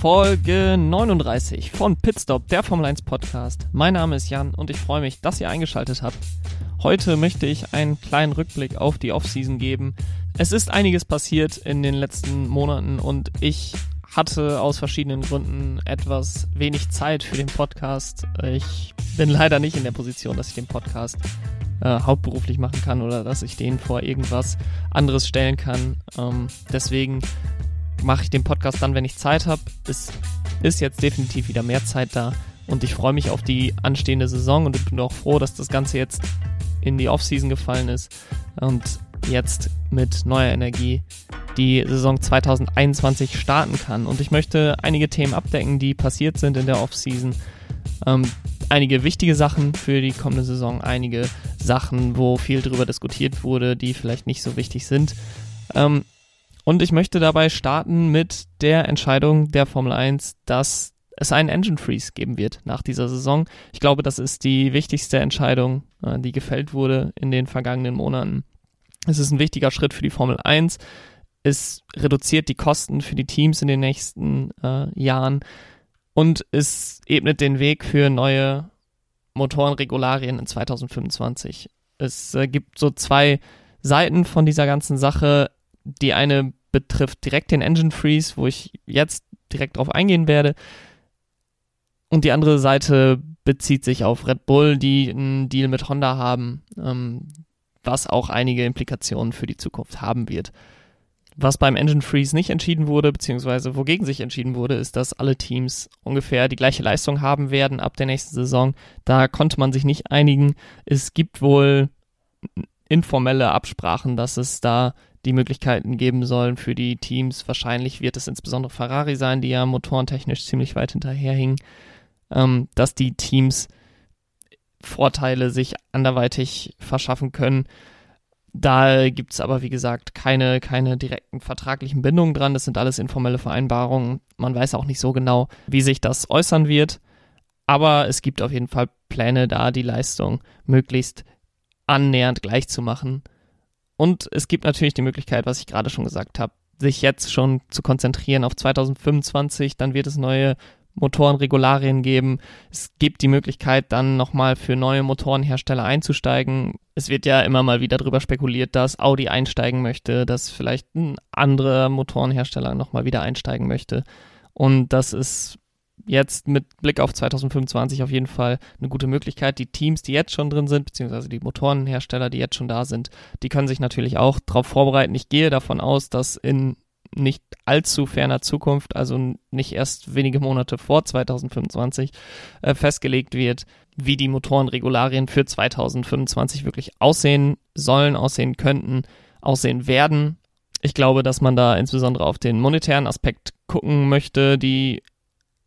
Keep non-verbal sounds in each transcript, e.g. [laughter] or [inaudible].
Folge 39 von Pitstop, der Formel 1 Podcast. Mein Name ist Jan und ich freue mich, dass ihr eingeschaltet habt. Heute möchte ich einen kleinen Rückblick auf die Offseason geben. Es ist einiges passiert in den letzten Monaten und ich hatte aus verschiedenen Gründen etwas wenig Zeit für den Podcast. Ich bin leider nicht in der Position, dass ich den Podcast äh, hauptberuflich machen kann oder dass ich den vor irgendwas anderes stellen kann. Ähm, deswegen mache ich den Podcast dann, wenn ich Zeit habe. Es ist jetzt definitiv wieder mehr Zeit da und ich freue mich auf die anstehende Saison und bin auch froh, dass das Ganze jetzt in die Offseason gefallen ist und jetzt mit neuer Energie die Saison 2021 starten kann. Und ich möchte einige Themen abdecken, die passiert sind in der Offseason. Ähm, einige wichtige Sachen für die kommende Saison, einige Sachen, wo viel drüber diskutiert wurde, die vielleicht nicht so wichtig sind. Ähm, und ich möchte dabei starten mit der Entscheidung der Formel 1, dass es einen Engine Freeze geben wird nach dieser Saison. Ich glaube, das ist die wichtigste Entscheidung, äh, die gefällt wurde in den vergangenen Monaten. Es ist ein wichtiger Schritt für die Formel 1. Es reduziert die Kosten für die Teams in den nächsten äh, Jahren und es ebnet den Weg für neue Motorenregularien in 2025. Es äh, gibt so zwei Seiten von dieser ganzen Sache. Die eine betrifft direkt den Engine Freeze, wo ich jetzt direkt drauf eingehen werde. Und die andere Seite bezieht sich auf Red Bull, die einen Deal mit Honda haben, ähm, was auch einige Implikationen für die Zukunft haben wird. Was beim Engine Freeze nicht entschieden wurde, beziehungsweise wogegen sich entschieden wurde, ist, dass alle Teams ungefähr die gleiche Leistung haben werden ab der nächsten Saison. Da konnte man sich nicht einigen. Es gibt wohl informelle Absprachen, dass es da die Möglichkeiten geben sollen für die Teams. Wahrscheinlich wird es insbesondere Ferrari sein, die ja motorentechnisch ziemlich weit hinterherhingen, ähm, dass die Teams Vorteile sich anderweitig verschaffen können. Da gibt es aber, wie gesagt, keine, keine direkten vertraglichen Bindungen dran. Das sind alles informelle Vereinbarungen. Man weiß auch nicht so genau, wie sich das äußern wird. Aber es gibt auf jeden Fall Pläne da, die Leistung möglichst annähernd gleich zu machen. Und es gibt natürlich die Möglichkeit, was ich gerade schon gesagt habe, sich jetzt schon zu konzentrieren auf 2025. Dann wird es neue Motorenregularien geben. Es gibt die Möglichkeit, dann nochmal für neue Motorenhersteller einzusteigen. Es wird ja immer mal wieder darüber spekuliert, dass Audi einsteigen möchte, dass vielleicht ein anderer Motorenhersteller nochmal wieder einsteigen möchte. Und das ist jetzt mit Blick auf 2025 auf jeden Fall eine gute Möglichkeit. Die Teams, die jetzt schon drin sind, beziehungsweise die Motorenhersteller, die jetzt schon da sind, die können sich natürlich auch darauf vorbereiten. Ich gehe davon aus, dass in nicht allzu ferner Zukunft, also nicht erst wenige Monate vor 2025, äh, festgelegt wird, wie die Motorenregularien für 2025 wirklich aussehen sollen, aussehen könnten, aussehen werden. Ich glaube, dass man da insbesondere auf den monetären Aspekt gucken möchte. Die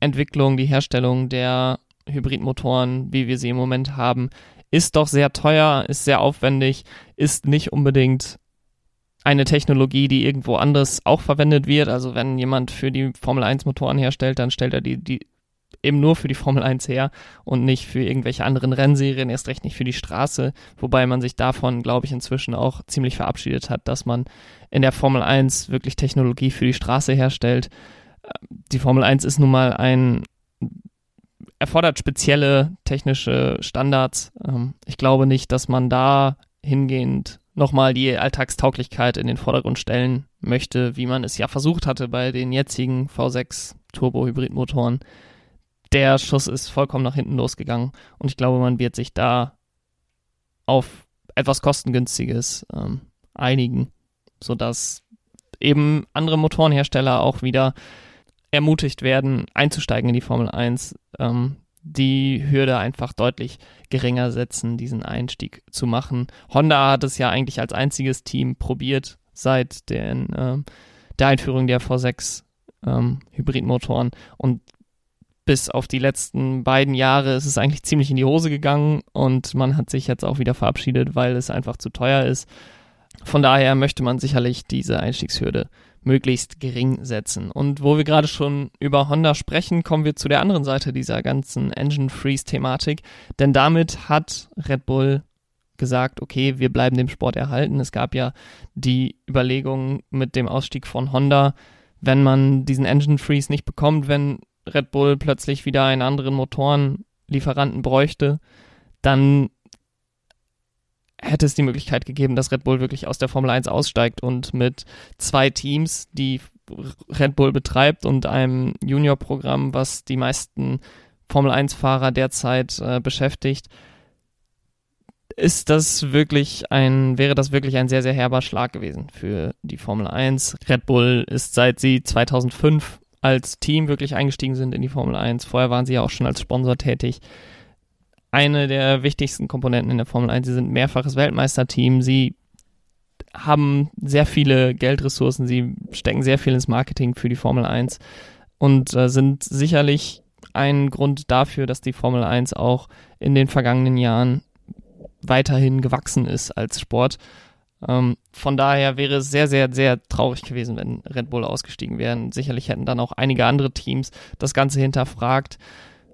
Entwicklung, die Herstellung der Hybridmotoren, wie wir sie im Moment haben, ist doch sehr teuer, ist sehr aufwendig, ist nicht unbedingt eine Technologie, die irgendwo anders auch verwendet wird. Also wenn jemand für die Formel 1 Motoren herstellt, dann stellt er die, die eben nur für die Formel 1 her und nicht für irgendwelche anderen Rennserien, erst recht nicht für die Straße, wobei man sich davon, glaube ich, inzwischen auch ziemlich verabschiedet hat, dass man in der Formel 1 wirklich Technologie für die Straße herstellt die Formel 1 ist nun mal ein erfordert spezielle technische Standards. Ähm, ich glaube nicht, dass man da hingehend nochmal die Alltagstauglichkeit in den Vordergrund stellen möchte, wie man es ja versucht hatte bei den jetzigen V6 Turbo-Hybrid-Motoren. Der Schuss ist vollkommen nach hinten losgegangen und ich glaube, man wird sich da auf etwas kostengünstiges ähm, einigen, sodass eben andere Motorenhersteller auch wieder ermutigt werden, einzusteigen in die Formel 1, ähm, die Hürde einfach deutlich geringer setzen, diesen Einstieg zu machen. Honda hat es ja eigentlich als einziges Team probiert seit den, ähm, der Einführung der V6 ähm, Hybridmotoren und bis auf die letzten beiden Jahre ist es eigentlich ziemlich in die Hose gegangen und man hat sich jetzt auch wieder verabschiedet, weil es einfach zu teuer ist. Von daher möchte man sicherlich diese Einstiegshürde möglichst gering setzen. Und wo wir gerade schon über Honda sprechen, kommen wir zu der anderen Seite dieser ganzen Engine Freeze-Thematik. Denn damit hat Red Bull gesagt, okay, wir bleiben dem Sport erhalten. Es gab ja die Überlegung mit dem Ausstieg von Honda, wenn man diesen Engine Freeze nicht bekommt, wenn Red Bull plötzlich wieder einen anderen Motorenlieferanten bräuchte, dann hätte es die Möglichkeit gegeben, dass Red Bull wirklich aus der Formel 1 aussteigt und mit zwei Teams, die Red Bull betreibt und einem Junior-Programm, was die meisten Formel 1-Fahrer derzeit äh, beschäftigt, ist das wirklich ein, wäre das wirklich ein sehr, sehr herber Schlag gewesen für die Formel 1. Red Bull ist seit sie 2005 als Team wirklich eingestiegen sind in die Formel 1. Vorher waren sie ja auch schon als Sponsor tätig. Eine der wichtigsten Komponenten in der Formel 1. Sie sind mehrfaches Weltmeisterteam. Sie haben sehr viele Geldressourcen. Sie stecken sehr viel ins Marketing für die Formel 1 und äh, sind sicherlich ein Grund dafür, dass die Formel 1 auch in den vergangenen Jahren weiterhin gewachsen ist als Sport. Ähm, von daher wäre es sehr, sehr, sehr traurig gewesen, wenn Red Bull ausgestiegen wären. Sicherlich hätten dann auch einige andere Teams das Ganze hinterfragt.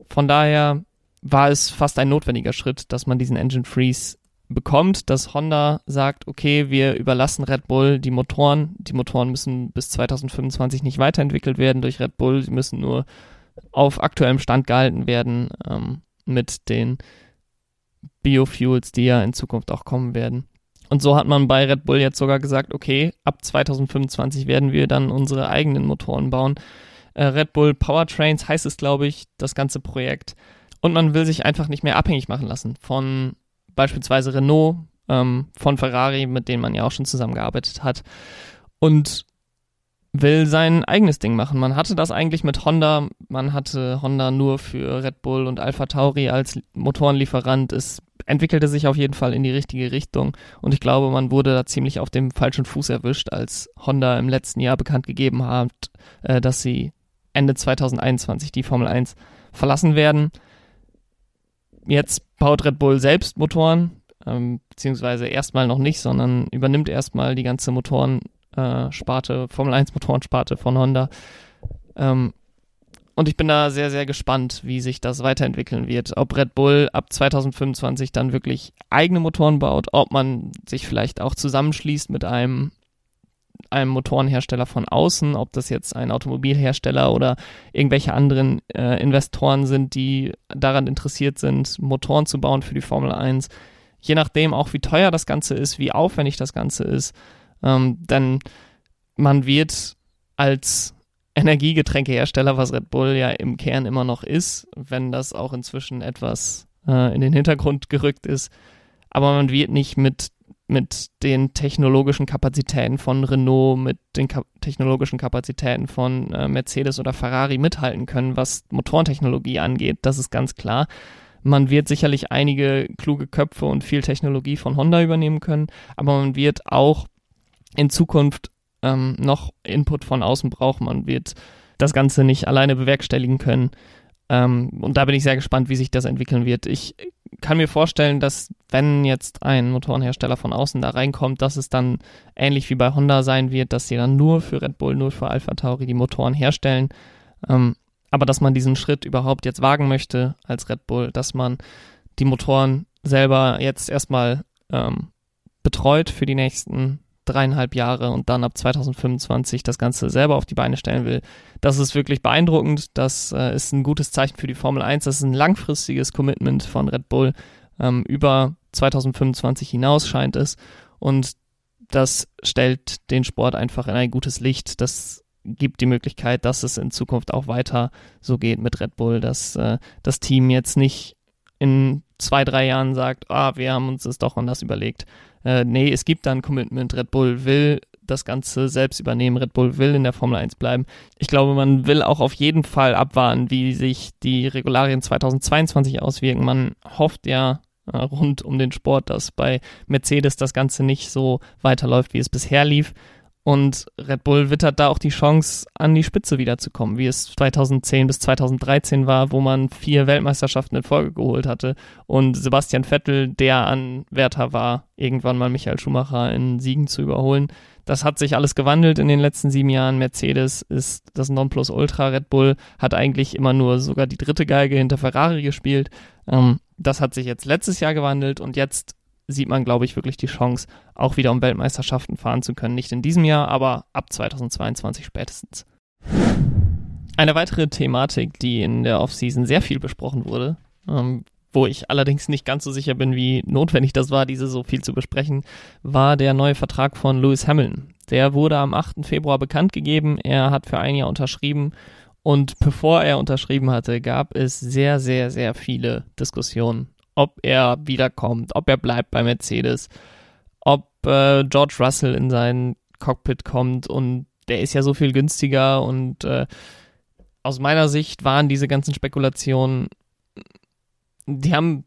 Von daher war es fast ein notwendiger Schritt, dass man diesen Engine Freeze bekommt, dass Honda sagt, okay, wir überlassen Red Bull die Motoren. Die Motoren müssen bis 2025 nicht weiterentwickelt werden durch Red Bull. Sie müssen nur auf aktuellem Stand gehalten werden ähm, mit den Biofuels, die ja in Zukunft auch kommen werden. Und so hat man bei Red Bull jetzt sogar gesagt, okay, ab 2025 werden wir dann unsere eigenen Motoren bauen. Äh, Red Bull Powertrains heißt es, glaube ich, das ganze Projekt. Und man will sich einfach nicht mehr abhängig machen lassen von beispielsweise Renault, ähm, von Ferrari, mit denen man ja auch schon zusammengearbeitet hat. Und will sein eigenes Ding machen. Man hatte das eigentlich mit Honda. Man hatte Honda nur für Red Bull und Alpha Tauri als Motorenlieferant. Es entwickelte sich auf jeden Fall in die richtige Richtung. Und ich glaube, man wurde da ziemlich auf dem falschen Fuß erwischt, als Honda im letzten Jahr bekannt gegeben hat, äh, dass sie Ende 2021 die Formel 1 verlassen werden. Jetzt baut Red Bull selbst Motoren, ähm, beziehungsweise erstmal noch nicht, sondern übernimmt erstmal die ganze Motorensparte, äh, Formel 1 Motorensparte von Honda. Ähm, und ich bin da sehr, sehr gespannt, wie sich das weiterentwickeln wird. Ob Red Bull ab 2025 dann wirklich eigene Motoren baut, ob man sich vielleicht auch zusammenschließt mit einem, einem Motorenhersteller von außen, ob das jetzt ein Automobilhersteller oder irgendwelche anderen äh, Investoren sind, die daran interessiert sind, Motoren zu bauen für die Formel 1. Je nachdem auch, wie teuer das Ganze ist, wie aufwendig das Ganze ist. Ähm, denn man wird als Energiegetränkehersteller, was Red Bull ja im Kern immer noch ist, wenn das auch inzwischen etwas äh, in den Hintergrund gerückt ist. Aber man wird nicht mit, mit den technologischen Kapazitäten von Renault, mit den Ka technologischen Kapazitäten von äh, Mercedes oder Ferrari mithalten können, was Motorentechnologie angeht. Das ist ganz klar. Man wird sicherlich einige kluge Köpfe und viel Technologie von Honda übernehmen können, aber man wird auch in Zukunft ähm, noch Input von außen braucht. Man wird das Ganze nicht alleine bewerkstelligen können. Ähm, und da bin ich sehr gespannt, wie sich das entwickeln wird. Ich kann mir vorstellen, dass wenn jetzt ein Motorenhersteller von außen da reinkommt, dass es dann ähnlich wie bei Honda sein wird, dass sie dann nur für Red Bull, nur für Alpha Tauri die Motoren herstellen. Ähm, aber dass man diesen Schritt überhaupt jetzt wagen möchte als Red Bull, dass man die Motoren selber jetzt erstmal ähm, betreut für die nächsten dreieinhalb Jahre und dann ab 2025 das Ganze selber auf die Beine stellen will. Das ist wirklich beeindruckend. Das äh, ist ein gutes Zeichen für die Formel 1. Das ist ein langfristiges Commitment von Red Bull ähm, über 2025 hinaus scheint es. Und das stellt den Sport einfach in ein gutes Licht. Das gibt die Möglichkeit, dass es in Zukunft auch weiter so geht mit Red Bull, dass äh, das Team jetzt nicht in zwei, drei Jahren sagt, ah, wir haben uns das doch anders überlegt, äh, nee, es gibt da ein Commitment. Red Bull will das Ganze selbst übernehmen. Red Bull will in der Formel 1 bleiben. Ich glaube, man will auch auf jeden Fall abwarten, wie sich die Regularien 2022 auswirken. Man hofft ja äh, rund um den Sport, dass bei Mercedes das Ganze nicht so weiterläuft, wie es bisher lief. Und Red Bull wittert da auch die Chance, an die Spitze wiederzukommen, wie es 2010 bis 2013 war, wo man vier Weltmeisterschaften in Folge geholt hatte und Sebastian Vettel der Anwärter war, irgendwann mal Michael Schumacher in Siegen zu überholen. Das hat sich alles gewandelt in den letzten sieben Jahren. Mercedes ist das Nonplusultra. Red Bull hat eigentlich immer nur sogar die dritte Geige hinter Ferrari gespielt. Ähm, das hat sich jetzt letztes Jahr gewandelt und jetzt sieht man, glaube ich, wirklich die Chance, auch wieder um Weltmeisterschaften fahren zu können. Nicht in diesem Jahr, aber ab 2022 spätestens. Eine weitere Thematik, die in der Offseason sehr viel besprochen wurde, ähm, wo ich allerdings nicht ganz so sicher bin, wie notwendig das war, diese so viel zu besprechen, war der neue Vertrag von Lewis Hamilton. Der wurde am 8. Februar bekannt gegeben. Er hat für ein Jahr unterschrieben. Und bevor er unterschrieben hatte, gab es sehr, sehr, sehr viele Diskussionen, ob er wiederkommt, ob er bleibt bei Mercedes, ob äh, George Russell in sein Cockpit kommt und der ist ja so viel günstiger und äh, aus meiner Sicht waren diese ganzen Spekulationen die haben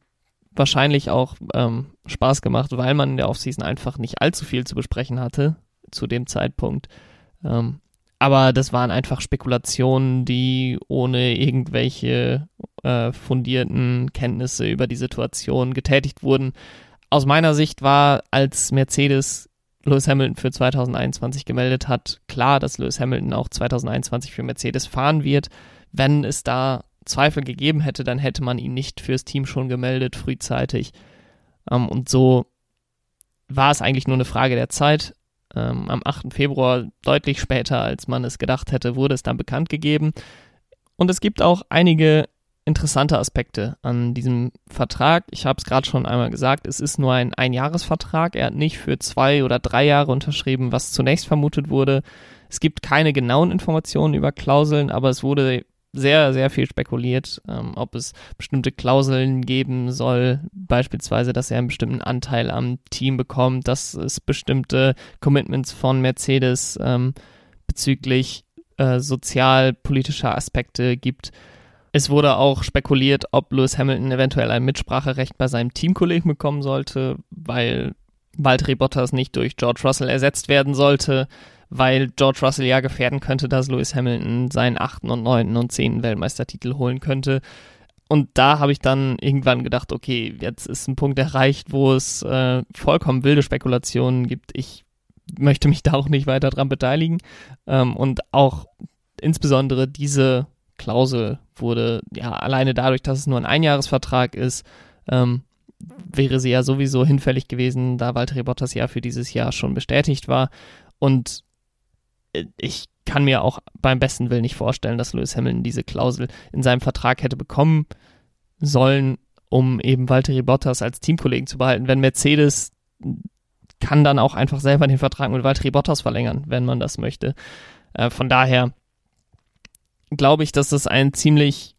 wahrscheinlich auch ähm, Spaß gemacht, weil man in der Offseason einfach nicht allzu viel zu besprechen hatte zu dem Zeitpunkt. Ähm, aber das waren einfach Spekulationen, die ohne irgendwelche äh, fundierten Kenntnisse über die Situation getätigt wurden. Aus meiner Sicht war, als Mercedes Lewis Hamilton für 2021 gemeldet hat, klar, dass Lewis Hamilton auch 2021 für Mercedes fahren wird. Wenn es da Zweifel gegeben hätte, dann hätte man ihn nicht fürs Team schon gemeldet, frühzeitig. Ähm, und so war es eigentlich nur eine Frage der Zeit. Ähm, am 8. Februar, deutlich später, als man es gedacht hätte, wurde es dann bekannt gegeben. Und es gibt auch einige interessante Aspekte an diesem Vertrag. Ich habe es gerade schon einmal gesagt, es ist nur ein Einjahresvertrag. Er hat nicht für zwei oder drei Jahre unterschrieben, was zunächst vermutet wurde. Es gibt keine genauen Informationen über Klauseln, aber es wurde sehr, sehr viel spekuliert, ähm, ob es bestimmte Klauseln geben soll, beispielsweise, dass er einen bestimmten Anteil am Team bekommt, dass es bestimmte Commitments von Mercedes ähm, bezüglich äh, sozialpolitischer Aspekte gibt. Es wurde auch spekuliert, ob Lewis Hamilton eventuell ein Mitspracherecht bei seinem Teamkollegen bekommen sollte, weil Valtteri Bottas nicht durch George Russell ersetzt werden sollte weil George Russell ja gefährden könnte, dass Lewis Hamilton seinen achten und neunten und zehnten Weltmeistertitel holen könnte. Und da habe ich dann irgendwann gedacht, okay, jetzt ist ein Punkt erreicht, wo es äh, vollkommen wilde Spekulationen gibt. Ich möchte mich [laughs] da auch nicht weiter dran beteiligen. Ähm, und auch insbesondere diese Klausel wurde ja alleine dadurch, dass es nur ein Einjahresvertrag ist, ähm, wäre sie ja sowieso hinfällig gewesen, da Valtteri Bottas ja für dieses Jahr schon bestätigt war. Und ich kann mir auch beim besten Willen nicht vorstellen, dass Lewis Hamilton diese Klausel in seinem Vertrag hätte bekommen sollen, um eben Valtteri Bottas als Teamkollegen zu behalten. Wenn Mercedes kann dann auch einfach selber den Vertrag mit Valtteri Bottas verlängern, wenn man das möchte. Äh, von daher glaube ich, dass das ein ziemlich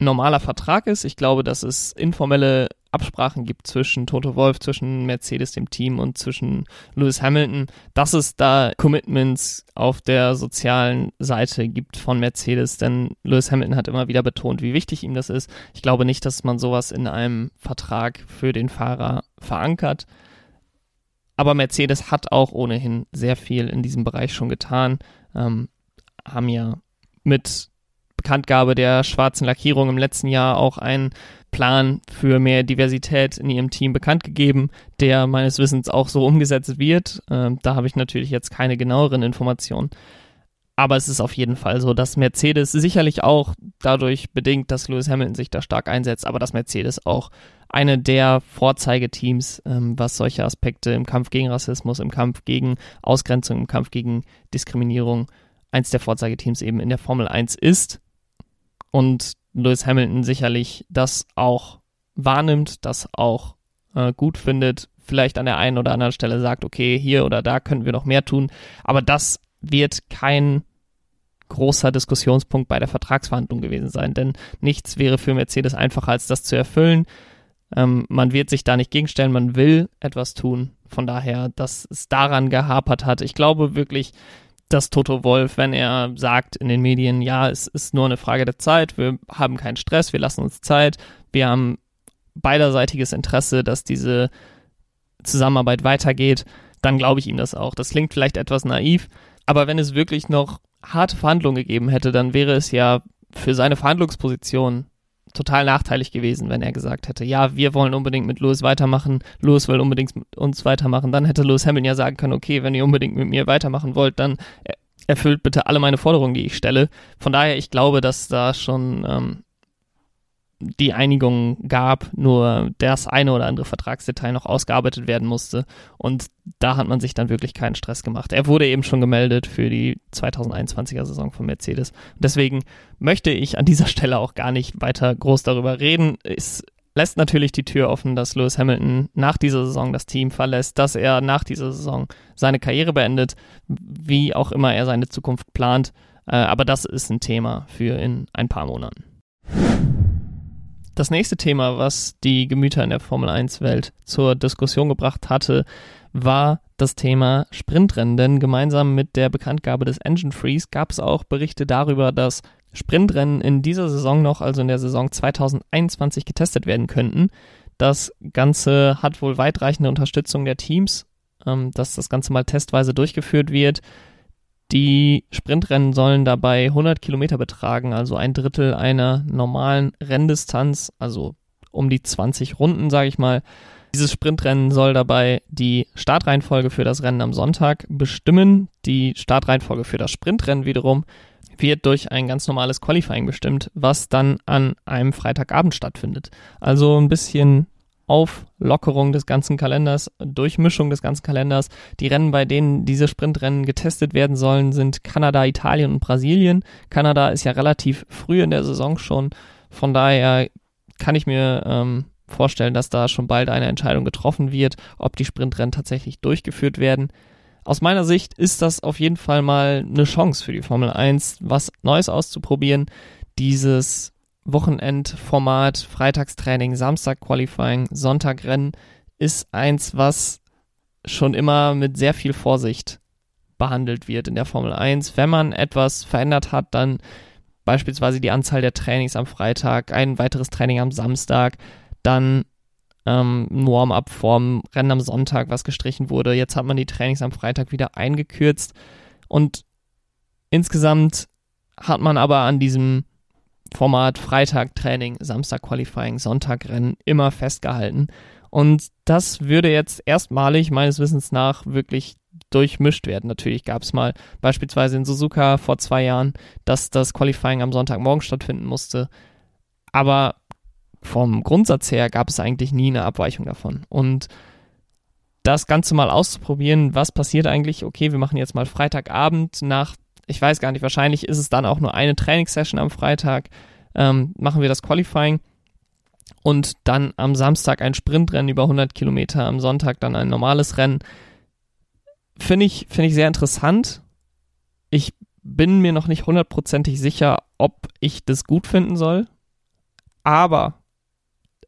normaler Vertrag ist. Ich glaube, dass es informelle Absprachen gibt zwischen Toto Wolf, zwischen Mercedes, dem Team und zwischen Lewis Hamilton, dass es da Commitments auf der sozialen Seite gibt von Mercedes, denn Lewis Hamilton hat immer wieder betont, wie wichtig ihm das ist. Ich glaube nicht, dass man sowas in einem Vertrag für den Fahrer verankert. Aber Mercedes hat auch ohnehin sehr viel in diesem Bereich schon getan, ähm, haben ja mit Bekanntgabe der schwarzen Lackierung im letzten Jahr auch einen Plan für mehr Diversität in ihrem Team bekannt gegeben, der meines Wissens auch so umgesetzt wird. Ähm, da habe ich natürlich jetzt keine genaueren Informationen. Aber es ist auf jeden Fall so, dass Mercedes sicherlich auch dadurch bedingt, dass Lewis Hamilton sich da stark einsetzt, aber dass Mercedes auch eine der Vorzeigeteams, ähm, was solche Aspekte im Kampf gegen Rassismus, im Kampf gegen Ausgrenzung, im Kampf gegen Diskriminierung, eins der Vorzeigeteams eben in der Formel 1 ist und Lewis Hamilton sicherlich das auch wahrnimmt, das auch äh, gut findet, vielleicht an der einen oder anderen Stelle sagt, okay, hier oder da könnten wir noch mehr tun, aber das wird kein großer Diskussionspunkt bei der Vertragsverhandlung gewesen sein, denn nichts wäre für Mercedes einfacher als das zu erfüllen. Ähm, man wird sich da nicht gegenstellen, man will etwas tun. Von daher, dass es daran gehapert hat. Ich glaube wirklich, dass Toto Wolf, wenn er sagt in den Medien, ja, es ist nur eine Frage der Zeit, wir haben keinen Stress, wir lassen uns Zeit, wir haben beiderseitiges Interesse, dass diese Zusammenarbeit weitergeht, dann glaube ich ihm das auch. Das klingt vielleicht etwas naiv, aber wenn es wirklich noch harte Verhandlungen gegeben hätte, dann wäre es ja für seine Verhandlungsposition total nachteilig gewesen, wenn er gesagt hätte, ja, wir wollen unbedingt mit Lewis weitermachen, Lewis will unbedingt mit uns weitermachen, dann hätte Lewis Hamilton ja sagen können, okay, wenn ihr unbedingt mit mir weitermachen wollt, dann erfüllt bitte alle meine Forderungen, die ich stelle. Von daher, ich glaube, dass da schon ähm, die Einigung gab, nur das eine oder andere Vertragsdetail noch ausgearbeitet werden musste. Und da hat man sich dann wirklich keinen Stress gemacht. Er wurde eben schon gemeldet für die 2021er Saison von Mercedes. Deswegen möchte ich an dieser [laughs] Stelle auch gar nicht weiter groß darüber reden. Es lässt natürlich die Tür offen, dass Lewis Hamilton nach dieser Saison das Team verlässt, dass er nach dieser Saison seine Karriere beendet, wie auch immer er seine Zukunft plant. Äh, aber das ist ein Thema für in ein paar Monaten. Das nächste Thema, was die Gemüter in der Formel 1-Welt zur Diskussion gebracht hatte, war das Thema Sprintrennen. Denn gemeinsam mit der Bekanntgabe des Engine Freeze gab es auch Berichte darüber, dass Sprintrennen in dieser Saison noch, also in der Saison 2021, getestet werden könnten. Das Ganze hat wohl weitreichende Unterstützung der Teams, ähm, dass das Ganze mal testweise durchgeführt wird. Die Sprintrennen sollen dabei 100 Kilometer betragen, also ein Drittel einer normalen Renndistanz, also um die 20 Runden, sage ich mal. Dieses Sprintrennen soll dabei die Startreihenfolge für das Rennen am Sonntag bestimmen. Die Startreihenfolge für das Sprintrennen wiederum wird durch ein ganz normales Qualifying bestimmt, was dann an einem Freitagabend stattfindet. Also ein bisschen Auflockerung des ganzen Kalenders, Durchmischung des ganzen Kalenders. Die Rennen, bei denen diese Sprintrennen getestet werden sollen, sind Kanada, Italien und Brasilien. Kanada ist ja relativ früh in der Saison schon. Von daher kann ich mir ähm, vorstellen, dass da schon bald eine Entscheidung getroffen wird, ob die Sprintrennen tatsächlich durchgeführt werden. Aus meiner Sicht ist das auf jeden Fall mal eine Chance für die Formel 1, was Neues auszuprobieren. Dieses Wochenendformat, Freitagstraining, Samstag Qualifying, Sonntag Rennen ist eins, was schon immer mit sehr viel Vorsicht behandelt wird in der Formel 1. Wenn man etwas verändert hat, dann beispielsweise die Anzahl der Trainings am Freitag, ein weiteres Training am Samstag, dann ähm, Warm-up vorm Rennen am Sonntag, was gestrichen wurde. Jetzt hat man die Trainings am Freitag wieder eingekürzt und insgesamt hat man aber an diesem Format Freitag Training, Samstag Qualifying, Sonntag Rennen immer festgehalten. Und das würde jetzt erstmalig meines Wissens nach wirklich durchmischt werden. Natürlich gab es mal beispielsweise in Suzuka vor zwei Jahren, dass das Qualifying am Sonntagmorgen stattfinden musste. Aber vom Grundsatz her gab es eigentlich nie eine Abweichung davon. Und das Ganze mal auszuprobieren, was passiert eigentlich? Okay, wir machen jetzt mal Freitagabend nach ich weiß gar nicht, wahrscheinlich ist es dann auch nur eine Trainingssession am Freitag, ähm, machen wir das Qualifying und dann am Samstag ein Sprintrennen über 100 Kilometer, am Sonntag dann ein normales Rennen. Finde ich, finde ich sehr interessant. Ich bin mir noch nicht hundertprozentig sicher, ob ich das gut finden soll, aber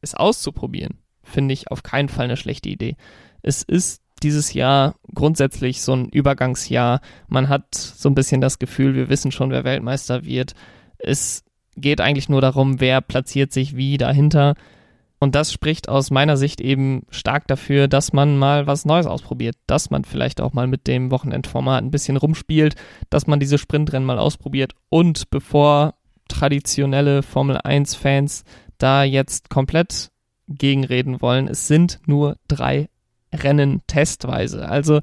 es auszuprobieren, finde ich auf keinen Fall eine schlechte Idee. Es ist dieses Jahr grundsätzlich so ein Übergangsjahr. Man hat so ein bisschen das Gefühl, wir wissen schon, wer Weltmeister wird. Es geht eigentlich nur darum, wer platziert sich wie dahinter. Und das spricht aus meiner Sicht eben stark dafür, dass man mal was Neues ausprobiert, dass man vielleicht auch mal mit dem Wochenendformat ein bisschen rumspielt, dass man diese Sprintrennen mal ausprobiert und bevor traditionelle Formel 1 Fans da jetzt komplett gegenreden wollen, es sind nur drei Rennen testweise. Also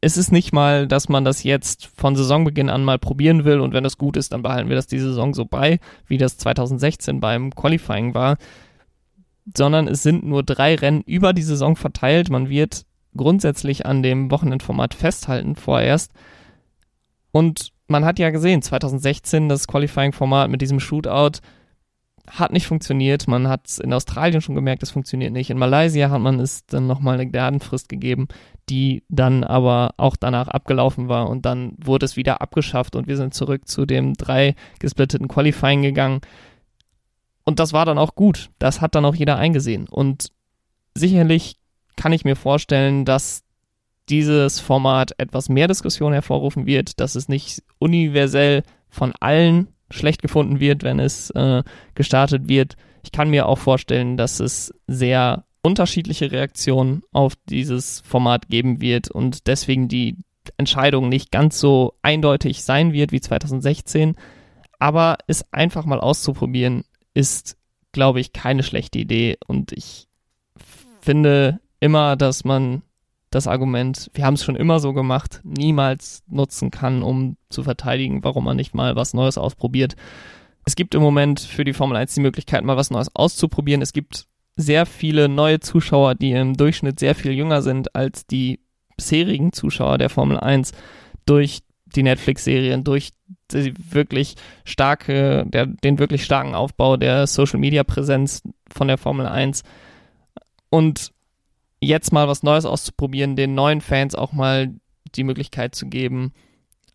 es ist nicht mal, dass man das jetzt von Saisonbeginn an mal probieren will und wenn das gut ist, dann behalten wir das die Saison so bei, wie das 2016 beim Qualifying war, sondern es sind nur drei Rennen über die Saison verteilt. Man wird grundsätzlich an dem Wochenendformat festhalten vorerst. Und man hat ja gesehen, 2016 das Qualifying-Format mit diesem Shootout, hat nicht funktioniert. Man hat es in Australien schon gemerkt, es funktioniert nicht. In Malaysia hat man es dann nochmal eine Gnadenfrist gegeben, die dann aber auch danach abgelaufen war und dann wurde es wieder abgeschafft und wir sind zurück zu dem drei gesplitteten Qualifying gegangen. Und das war dann auch gut. Das hat dann auch jeder eingesehen. Und sicherlich kann ich mir vorstellen, dass dieses Format etwas mehr Diskussion hervorrufen wird, dass es nicht universell von allen schlecht gefunden wird, wenn es äh, gestartet wird. Ich kann mir auch vorstellen, dass es sehr unterschiedliche Reaktionen auf dieses Format geben wird und deswegen die Entscheidung nicht ganz so eindeutig sein wird wie 2016. Aber es einfach mal auszuprobieren, ist, glaube ich, keine schlechte Idee. Und ich finde immer, dass man das Argument, wir haben es schon immer so gemacht, niemals nutzen kann, um zu verteidigen, warum man nicht mal was Neues ausprobiert. Es gibt im Moment für die Formel 1 die Möglichkeit, mal was Neues auszuprobieren. Es gibt sehr viele neue Zuschauer, die im Durchschnitt sehr viel jünger sind als die bisherigen Zuschauer der Formel 1 durch die Netflix-Serien, durch die wirklich starke, der, den wirklich starken Aufbau der Social-Media-Präsenz von der Formel 1 und jetzt mal was Neues auszuprobieren, den neuen Fans auch mal die Möglichkeit zu geben,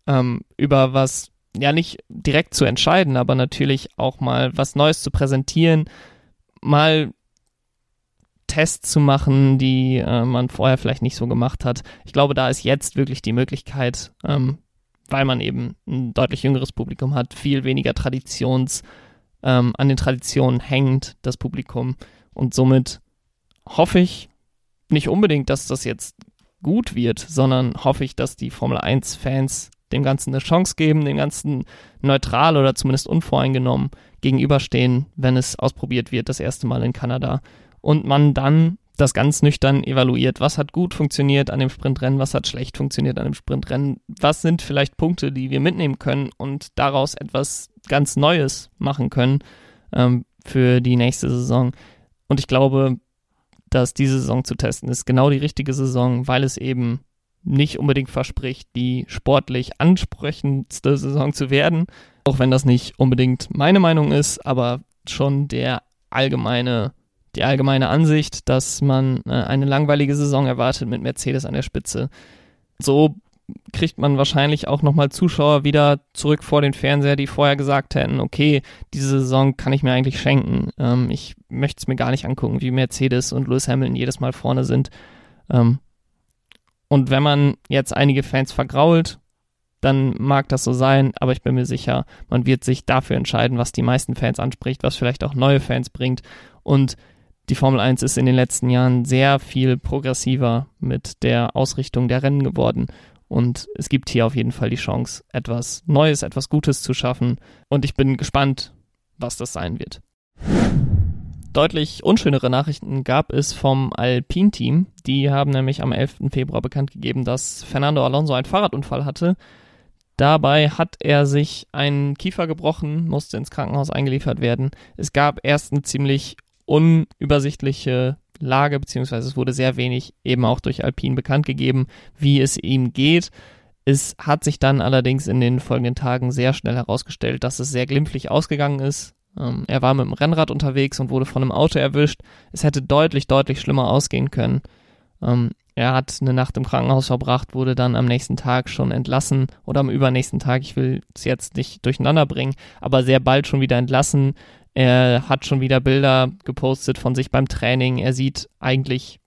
ähm, über was ja nicht direkt zu entscheiden, aber natürlich auch mal was Neues zu präsentieren, mal Tests zu machen, die äh, man vorher vielleicht nicht so gemacht hat. Ich glaube, da ist jetzt wirklich die Möglichkeit, ähm, weil man eben ein deutlich jüngeres Publikum hat, viel weniger Traditions, ähm, an den Traditionen hängt, das Publikum. Und somit hoffe ich nicht unbedingt, dass das jetzt gut wird, sondern hoffe ich, dass die Formel 1-Fans dem Ganzen eine Chance geben, dem Ganzen neutral oder zumindest unvoreingenommen gegenüberstehen, wenn es ausprobiert wird, das erste Mal in Kanada. Und man dann das ganz nüchtern evaluiert. Was hat gut funktioniert an dem Sprintrennen, was hat schlecht funktioniert an dem Sprintrennen, was sind vielleicht Punkte, die wir mitnehmen können und daraus etwas ganz Neues machen können ähm, für die nächste Saison. Und ich glaube, dass diese Saison zu testen ist genau die richtige Saison, weil es eben nicht unbedingt verspricht, die sportlich ansprechendste Saison zu werden. Auch wenn das nicht unbedingt meine Meinung ist, aber schon der allgemeine die allgemeine Ansicht, dass man äh, eine langweilige Saison erwartet mit Mercedes an der Spitze. So kriegt man wahrscheinlich auch nochmal Zuschauer wieder zurück vor den Fernseher, die vorher gesagt hätten, okay, diese Saison kann ich mir eigentlich schenken. Ähm, ich möchte es mir gar nicht angucken, wie Mercedes und Lewis Hamilton jedes Mal vorne sind. Ähm, und wenn man jetzt einige Fans vergrault, dann mag das so sein, aber ich bin mir sicher, man wird sich dafür entscheiden, was die meisten Fans anspricht, was vielleicht auch neue Fans bringt. Und die Formel 1 ist in den letzten Jahren sehr viel progressiver mit der Ausrichtung der Rennen geworden. Und es gibt hier auf jeden Fall die Chance, etwas Neues, etwas Gutes zu schaffen. Und ich bin gespannt, was das sein wird. Deutlich unschönere Nachrichten gab es vom Alpine-Team. Die haben nämlich am 11. Februar bekannt gegeben, dass Fernando Alonso einen Fahrradunfall hatte. Dabei hat er sich einen Kiefer gebrochen, musste ins Krankenhaus eingeliefert werden. Es gab erst eine ziemlich unübersichtliche Lage, beziehungsweise es wurde sehr wenig eben auch durch Alpine bekannt gegeben, wie es ihm geht. Es hat sich dann allerdings in den folgenden Tagen sehr schnell herausgestellt, dass es sehr glimpflich ausgegangen ist. Ähm, er war mit dem Rennrad unterwegs und wurde von einem Auto erwischt. Es hätte deutlich, deutlich schlimmer ausgehen können. Ähm, er hat eine Nacht im Krankenhaus verbracht, wurde dann am nächsten Tag schon entlassen oder am übernächsten Tag, ich will es jetzt nicht durcheinander bringen, aber sehr bald schon wieder entlassen. Er hat schon wieder Bilder gepostet von sich beim Training. Er sieht eigentlich,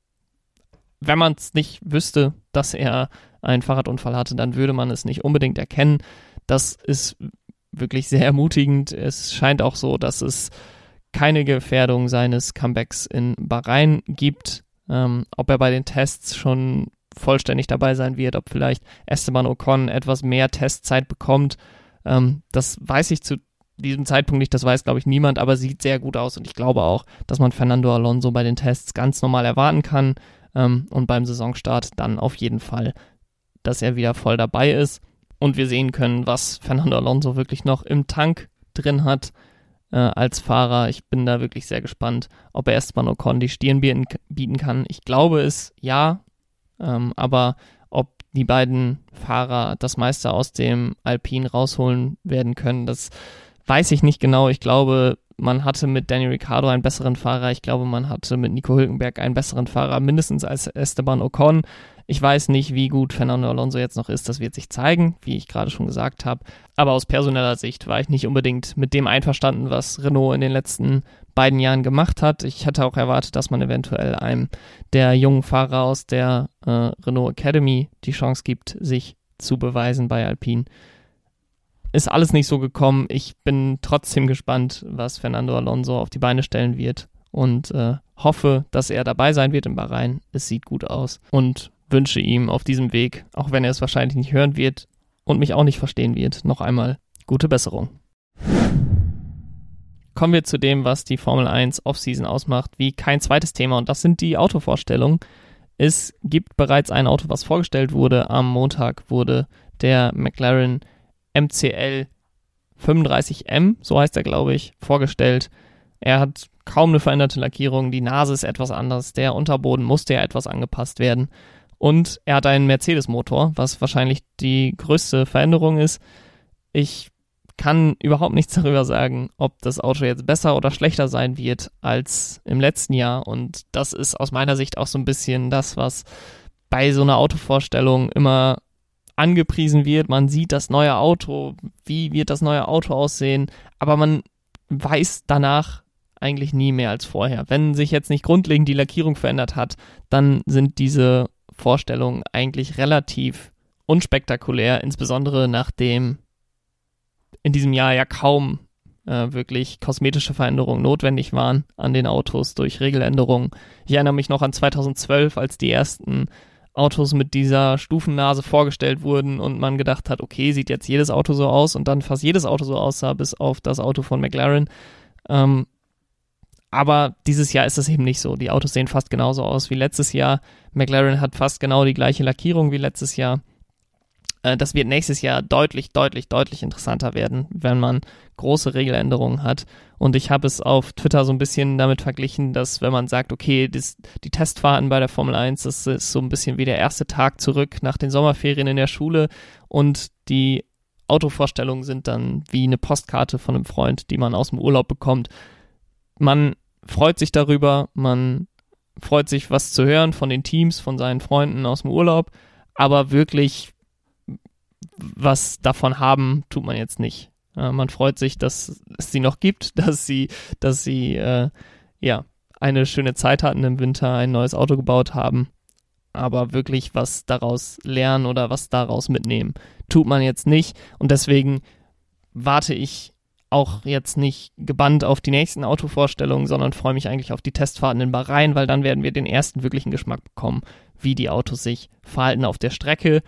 wenn man es nicht wüsste, dass er einen Fahrradunfall hatte, dann würde man es nicht unbedingt erkennen. Das ist wirklich sehr ermutigend. Es scheint auch so, dass es keine Gefährdung seines Comebacks in Bahrain gibt. Ähm, ob er bei den Tests schon vollständig dabei sein wird, ob vielleicht Esteban Ocon etwas mehr Testzeit bekommt, ähm, das weiß ich zu diesem Zeitpunkt nicht, das weiß, glaube ich, niemand, aber sieht sehr gut aus und ich glaube auch, dass man Fernando Alonso bei den Tests ganz normal erwarten kann ähm, und beim Saisonstart dann auf jeden Fall, dass er wieder voll dabei ist und wir sehen können, was Fernando Alonso wirklich noch im Tank drin hat äh, als Fahrer. Ich bin da wirklich sehr gespannt, ob er Esteban Ocon die Stirn bieten kann. Ich glaube es ja, ähm, aber ob die beiden Fahrer das meiste aus dem Alpine rausholen werden können, das weiß ich nicht genau. Ich glaube, man hatte mit Daniel Ricciardo einen besseren Fahrer. Ich glaube, man hatte mit Nico Hülkenberg einen besseren Fahrer, mindestens als Esteban Ocon. Ich weiß nicht, wie gut Fernando Alonso jetzt noch ist. Das wird sich zeigen, wie ich gerade schon gesagt habe. Aber aus personeller Sicht war ich nicht unbedingt mit dem einverstanden, was Renault in den letzten beiden Jahren gemacht hat. Ich hätte auch erwartet, dass man eventuell einem der jungen Fahrer aus der äh, Renault Academy die Chance gibt, sich zu beweisen bei Alpine ist alles nicht so gekommen. Ich bin trotzdem gespannt, was Fernando Alonso auf die Beine stellen wird und äh, hoffe, dass er dabei sein wird in Bahrain. Es sieht gut aus und wünsche ihm auf diesem Weg, auch wenn er es wahrscheinlich nicht hören wird und mich auch nicht verstehen wird, noch einmal gute Besserung. Kommen wir zu dem, was die Formel 1 Offseason ausmacht, wie kein zweites Thema und das sind die Autovorstellungen. Es gibt bereits ein Auto, was vorgestellt wurde. Am Montag wurde der McLaren MCL 35M, so heißt er, glaube ich, vorgestellt. Er hat kaum eine veränderte Lackierung, die Nase ist etwas anders, der Unterboden musste ja etwas angepasst werden. Und er hat einen Mercedes-Motor, was wahrscheinlich die größte Veränderung ist. Ich kann überhaupt nichts [laughs] darüber sagen, ob das Auto jetzt besser oder schlechter sein wird als im letzten Jahr. Und das ist aus meiner Sicht auch so ein bisschen das, was bei so einer Autovorstellung immer angepriesen wird. Man sieht das neue Auto, wie wird das neue Auto aussehen, aber man weiß danach eigentlich nie mehr als vorher. Wenn sich jetzt nicht grundlegend die Lackierung verändert hat, dann sind diese Vorstellungen eigentlich relativ unspektakulär, insbesondere nachdem in diesem Jahr ja kaum äh, wirklich kosmetische Veränderungen notwendig waren an den Autos durch Regeländerungen. Ich erinnere mich noch an 2012, als die ersten Autos mit dieser Stufennase vorgestellt wurden und man gedacht hat, okay, sieht jetzt jedes Auto so aus und dann fast jedes Auto so aussah, bis auf das Auto von McLaren. Ähm, aber dieses Jahr ist es eben nicht so. Die Autos sehen fast genauso aus wie letztes Jahr. McLaren hat fast genau die gleiche Lackierung wie letztes Jahr. Äh, das wird nächstes Jahr deutlich, deutlich, deutlich interessanter werden, wenn man große Regeländerungen hat. Und ich habe es auf Twitter so ein bisschen damit verglichen, dass wenn man sagt, okay, das, die Testfahrten bei der Formel 1, das ist so ein bisschen wie der erste Tag zurück nach den Sommerferien in der Schule und die Autovorstellungen sind dann wie eine Postkarte von einem Freund, die man aus dem Urlaub bekommt. Man freut sich darüber, man freut sich, was zu hören von den Teams, von seinen Freunden aus dem Urlaub, aber wirklich was davon haben, tut man jetzt nicht. Äh, man freut sich, dass es sie noch gibt, [laughs] dass sie, dass sie äh, ja eine schöne Zeit hatten im Winter, ein neues Auto gebaut haben. Aber wirklich was daraus lernen oder was daraus mitnehmen, tut man jetzt nicht. Und deswegen warte ich auch jetzt nicht gebannt auf die nächsten Autovorstellungen, sondern freue mich eigentlich auf die Testfahrten in Bahrain, weil dann werden wir den ersten wirklichen Geschmack bekommen, wie die Autos sich verhalten auf der Strecke,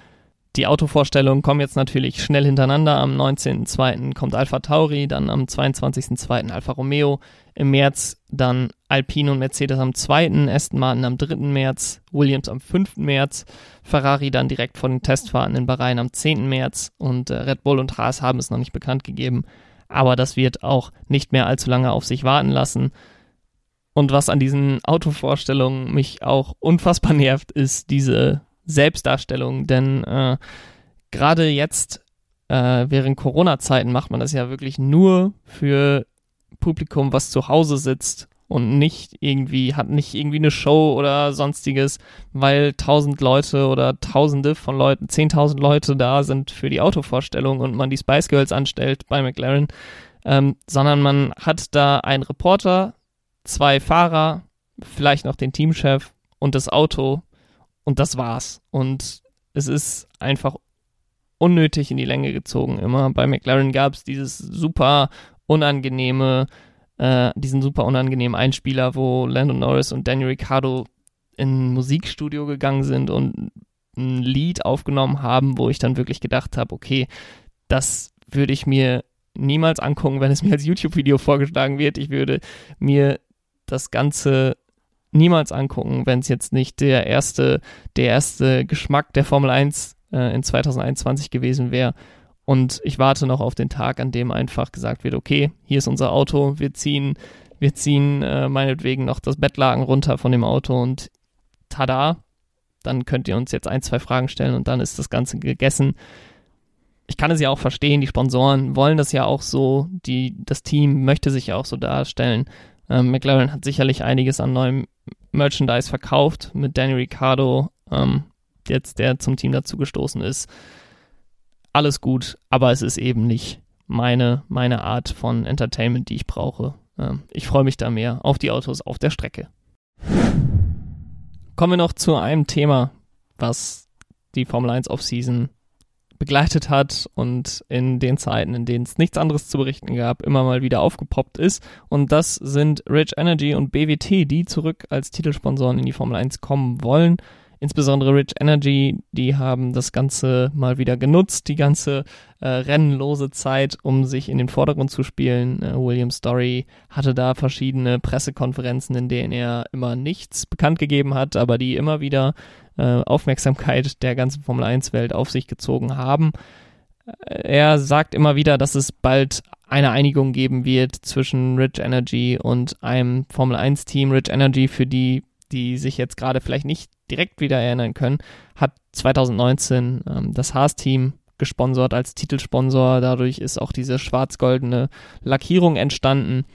die Autovorstellungen kommen jetzt natürlich schnell hintereinander. Am 19.02. kommt Alpha Tauri, dann am 22.02. Alfa Romeo, im März dann Alpine und Mercedes am 2., Aston Martin am 3. März, Williams am 5. März, Ferrari dann direkt vor den Testfahrten in Bahrain am 10. März und äh, Red Bull und Haas haben es noch nicht bekannt gegeben. Aber das wird auch nicht mehr allzu lange auf sich warten lassen. Und was an diesen Autovorstellungen mich auch unfassbar [laughs] nervt, ist diese Selbstdarstellung, denn äh, gerade jetzt äh, während Corona-Zeiten macht man das ja wirklich nur für Publikum, was zu Hause sitzt und nicht irgendwie, hat nicht irgendwie eine Show oder sonstiges, weil tausend Leute oder tausende von Leuten, zehntausend Leute da sind für die Autovorstellung und man die Spice Girls anstellt bei McLaren, ähm, sondern man hat da einen Reporter, zwei Fahrer, vielleicht noch den Teamchef und das Auto und das war's. Und es ist einfach unnötig in die Länge gezogen immer. Bei McLaren gab es dieses super unangenehme, äh, diesen super unangenehmen Einspieler, wo Landon Norris und Daniel Ricciardo in ein Musikstudio gegangen sind und ein Lied aufgenommen haben, wo ich dann wirklich gedacht habe, okay, das würde ich mir niemals angucken, wenn es mir als YouTube-Video vorgeschlagen wird. Ich würde mir das Ganze niemals angucken, wenn es jetzt nicht der erste, der erste Geschmack der Formel 1 äh, in 2021 gewesen wäre. Und ich warte noch auf den Tag, an dem einfach gesagt wird, okay, hier ist unser Auto, wir ziehen, wir ziehen äh, meinetwegen noch das Bettlaken runter von dem Auto und tada, dann könnt ihr uns jetzt ein, zwei Fragen stellen und dann ist das Ganze gegessen. Ich kann es ja auch verstehen, die Sponsoren wollen das ja auch so, die, das Team möchte sich ja auch so darstellen. Ähm, McLaren hat sicherlich einiges an neuem Merchandise verkauft mit Danny Ricciardo, ähm, jetzt der zum Team dazu gestoßen ist. Alles gut, aber es ist eben nicht meine, meine Art von Entertainment, die ich brauche. Ähm, ich freue mich da mehr auf die Autos auf der Strecke. Kommen wir noch zu einem Thema, was die Formel 1 Offseason begleitet hat und in den Zeiten, in denen es nichts anderes zu berichten gab, immer mal wieder aufgepoppt ist. Und das sind Rich Energy und BWT, die zurück als Titelsponsoren in die Formel 1 kommen wollen. Insbesondere Rich Energy, die haben das Ganze mal wieder genutzt, die ganze äh, rennenlose Zeit, um sich in den Vordergrund zu spielen. Äh, William Story hatte da verschiedene Pressekonferenzen, in denen er immer nichts bekannt gegeben hat, aber die immer wieder äh, Aufmerksamkeit der ganzen Formel 1-Welt auf sich gezogen haben. Er sagt immer wieder, dass es bald eine Einigung geben wird zwischen Rich Energy und einem Formel 1 Team. Rich Energy, für die, die sich jetzt gerade vielleicht nicht direkt wieder erinnern können, hat 2019 ähm, das Haas-Team gesponsert als Titelsponsor. Dadurch ist auch diese schwarz-goldene Lackierung entstanden.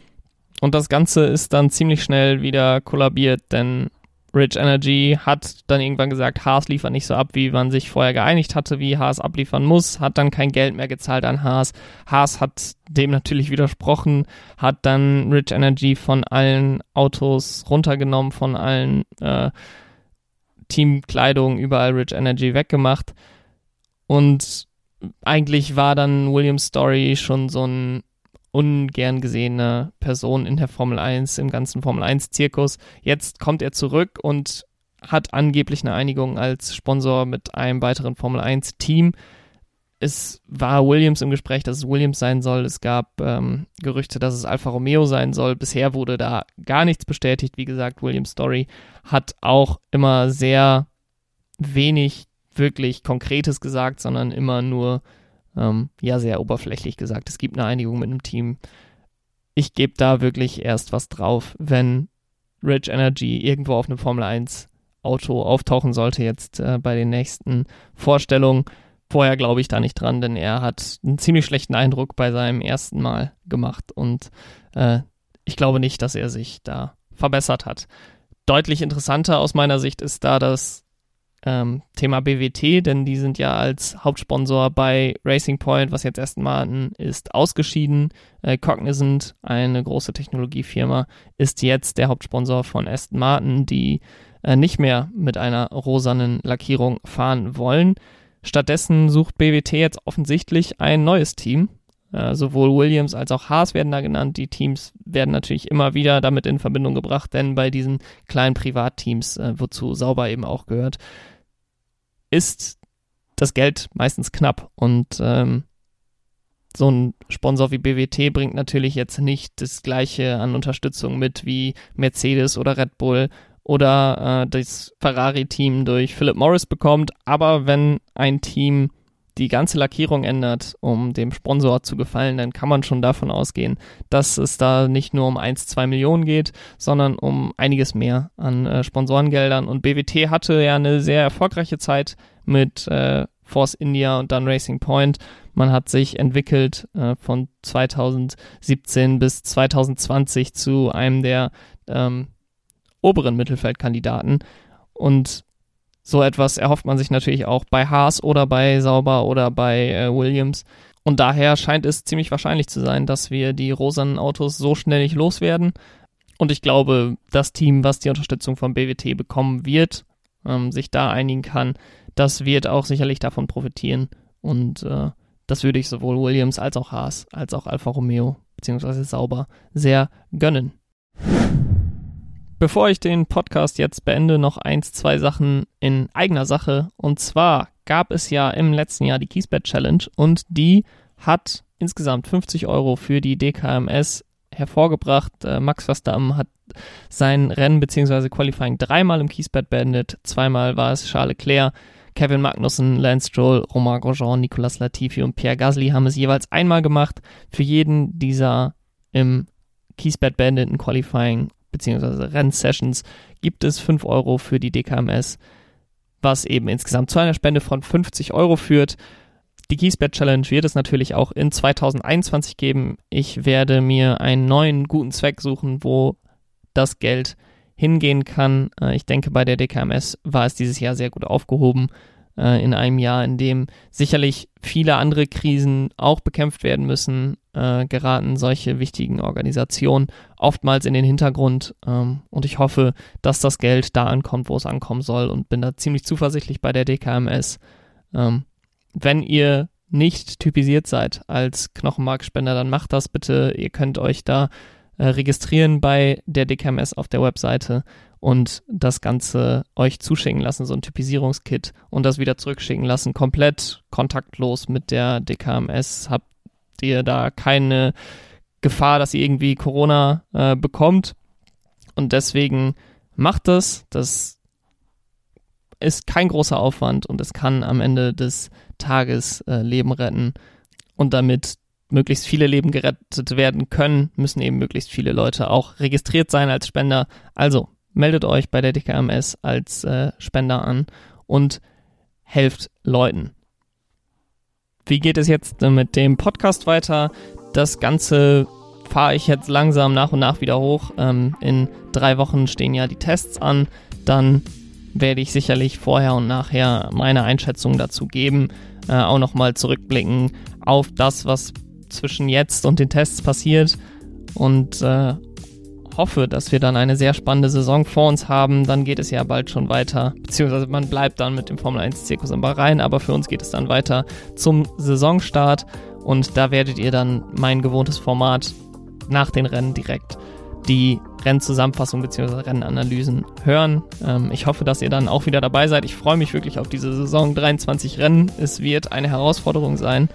Und das Ganze ist dann ziemlich schnell wieder kollabiert, denn Rich Energy hat dann irgendwann gesagt, Haas liefert nicht so ab, wie man sich vorher geeinigt hatte, wie Haas abliefern muss, hat dann kein Geld mehr gezahlt an Haas. Haas hat dem natürlich widersprochen, hat dann Rich Energy von allen Autos runtergenommen, von allen äh, Teamkleidung, überall Rich Energy weggemacht. Und eigentlich war dann Williams Story schon so ein ungern gesehene Person in der Formel 1, im ganzen Formel 1 Zirkus. Jetzt kommt er zurück und hat angeblich eine Einigung als Sponsor mit einem weiteren Formel 1 Team. Es war Williams im Gespräch, dass es Williams sein soll. Es gab ähm, Gerüchte, dass es Alfa Romeo sein soll. Bisher wurde da gar nichts bestätigt. Wie gesagt, Williams Story hat auch immer sehr wenig wirklich Konkretes gesagt, sondern immer nur ähm, ja sehr oberflächlich gesagt. Es gibt eine Einigung mit einem Team. Ich gebe da wirklich erst was drauf, wenn Rich Energy irgendwo auf einem Formel 1 Auto auftauchen sollte jetzt äh, bei den nächsten Vorstellungen. Vorher glaube ich da nicht dran, denn er hat einen ziemlich schlechten Eindruck bei seinem ersten Mal gemacht und äh, ich glaube nicht, dass er sich da verbessert hat. Deutlich interessanter aus meiner Sicht ist da das ähm, Thema BWT, denn die sind ja als Hauptsponsor bei Racing Point, was jetzt Aston Martin ist, ausgeschieden. Äh, Cognizant, eine große Technologiefirma, ist jetzt der Hauptsponsor von Aston Martin, die äh, nicht mehr mit einer rosanen Lackierung fahren wollen. Stattdessen sucht BWT jetzt offensichtlich ein neues Team. Äh, sowohl Williams als auch Haas werden da genannt. Die Teams werden natürlich immer wieder damit in Verbindung gebracht, denn bei diesen kleinen Privatteams, äh, wozu Sauber eben auch gehört, ist das Geld meistens knapp und ähm, so ein Sponsor wie BWT bringt natürlich jetzt nicht das gleiche an Unterstützung mit wie Mercedes oder Red Bull oder äh, das Ferrari-Team durch Philip Morris bekommt. Aber wenn ein Team die ganze Lackierung ändert, um dem Sponsor zu gefallen, dann kann man schon davon ausgehen, dass es da nicht nur um 1, 2 Millionen geht, sondern um einiges mehr an äh, Sponsorengeldern. Und BWT hatte ja eine sehr erfolgreiche Zeit mit äh, Force India und dann Racing Point. Man hat sich entwickelt äh, von 2017 bis 2020 zu einem der ähm, oberen Mittelfeldkandidaten. Und so etwas erhofft man sich natürlich auch bei Haas oder bei Sauber oder bei äh, Williams. Und daher scheint es ziemlich wahrscheinlich zu sein, dass wir die rosanen Autos so schnell nicht loswerden. Und ich glaube, das Team, was die Unterstützung von BWT bekommen wird, ähm, sich da einigen kann, das wird auch sicherlich davon profitieren. Und äh, das würde ich sowohl Williams als auch Haas, als auch Alfa Romeo bzw. Sauber sehr gönnen. Bevor ich den Podcast jetzt beende, noch eins, zwei Sachen in eigener Sache. Und zwar gab es ja im letzten Jahr die Kiesbett Challenge und die hat insgesamt 50 Euro für die DKMS hervorgebracht. Äh, Max Verstappen hat sein Rennen bzw. Qualifying dreimal im Kiesbett beendet. Zweimal war es Charles Leclerc. Kevin Magnussen, Lance Stroll, Romain Grosjean, Nicolas Latifi und Pierre Gasly haben es jeweils einmal gemacht. Für jeden dieser im Kiesbett beendeten Qualifying beziehungsweise Rennsessions gibt es 5 Euro für die DKMS, was eben insgesamt zu einer Spende von 50 Euro führt. Die Kiesbett Challenge wird es natürlich auch in 2021 geben. Ich werde mir einen neuen guten Zweck suchen, wo das Geld hingehen kann. Äh, ich denke, bei der DKMS war es dieses Jahr sehr gut aufgehoben. Äh, in einem Jahr, in dem sicherlich viele andere Krisen auch bekämpft werden müssen, äh, geraten solche wichtigen Organisationen oftmals in den Hintergrund. Ähm, und ich hoffe, dass das Geld da ankommt, wo es ankommen soll und bin da ziemlich zuversichtlich bei der DKMS. Ähm, wenn ihr nicht typisiert seid als Knochenmarkspender, dann macht das bitte. Ihr könnt euch da äh, registrieren bei der DKMS auf der Webseite und das Ganze euch zuschicken lassen, so ein Typisierungskit und das wieder zurückschicken lassen, komplett kontaktlos mit der DKMS. Habt ihr da keine Gefahr, dass ihr irgendwie Corona äh, bekommt und deswegen macht das. Das ist kein großer Aufwand und es kann am Ende des Tagesleben äh, retten. Und damit möglichst viele Leben gerettet werden können, müssen eben möglichst viele Leute auch registriert sein als Spender. Also meldet euch bei der DKMS als äh, Spender an und helft Leuten. Wie geht es jetzt mit dem Podcast weiter? Das Ganze fahre ich jetzt langsam nach und nach wieder hoch. Ähm, in drei Wochen stehen ja die Tests an. Dann werde ich sicherlich vorher und nachher meine Einschätzung dazu geben. Äh, auch nochmal zurückblicken auf das, was zwischen jetzt und den Tests passiert. Und äh, hoffe, dass wir dann eine sehr spannende Saison vor uns haben. Dann geht es ja bald schon weiter, beziehungsweise man bleibt dann mit dem Formel 1 Zirkus in Bahrain, aber für uns geht es dann weiter zum Saisonstart und da werdet ihr dann mein gewohntes Format nach den Rennen direkt die Rennzusammenfassung bzw. Rennanalysen hören. Ähm, ich hoffe, dass ihr dann auch wieder dabei seid. Ich freue mich wirklich auf diese Saison. 23 Rennen. Es wird eine Herausforderung sein.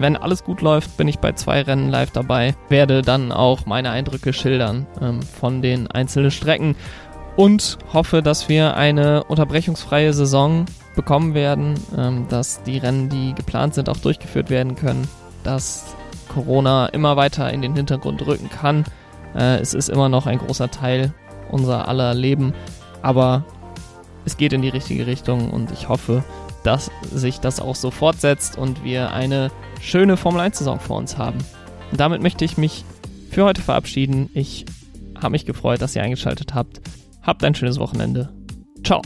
Wenn alles gut läuft, bin ich bei zwei Rennen live dabei, werde dann auch meine Eindrücke schildern ähm, von den einzelnen Strecken und hoffe, dass wir eine unterbrechungsfreie Saison bekommen werden, ähm, dass die Rennen, die geplant sind, auch durchgeführt werden können, dass Corona immer weiter in den Hintergrund rücken kann. Äh, es ist immer noch ein großer Teil unser aller Leben, aber es geht in die richtige Richtung und ich hoffe, dass sich das auch so fortsetzt und wir eine schöne Formel 1-Saison vor uns haben. Und damit möchte ich mich für heute verabschieden. Ich habe mich gefreut, dass ihr eingeschaltet habt. Habt ein schönes Wochenende. Ciao.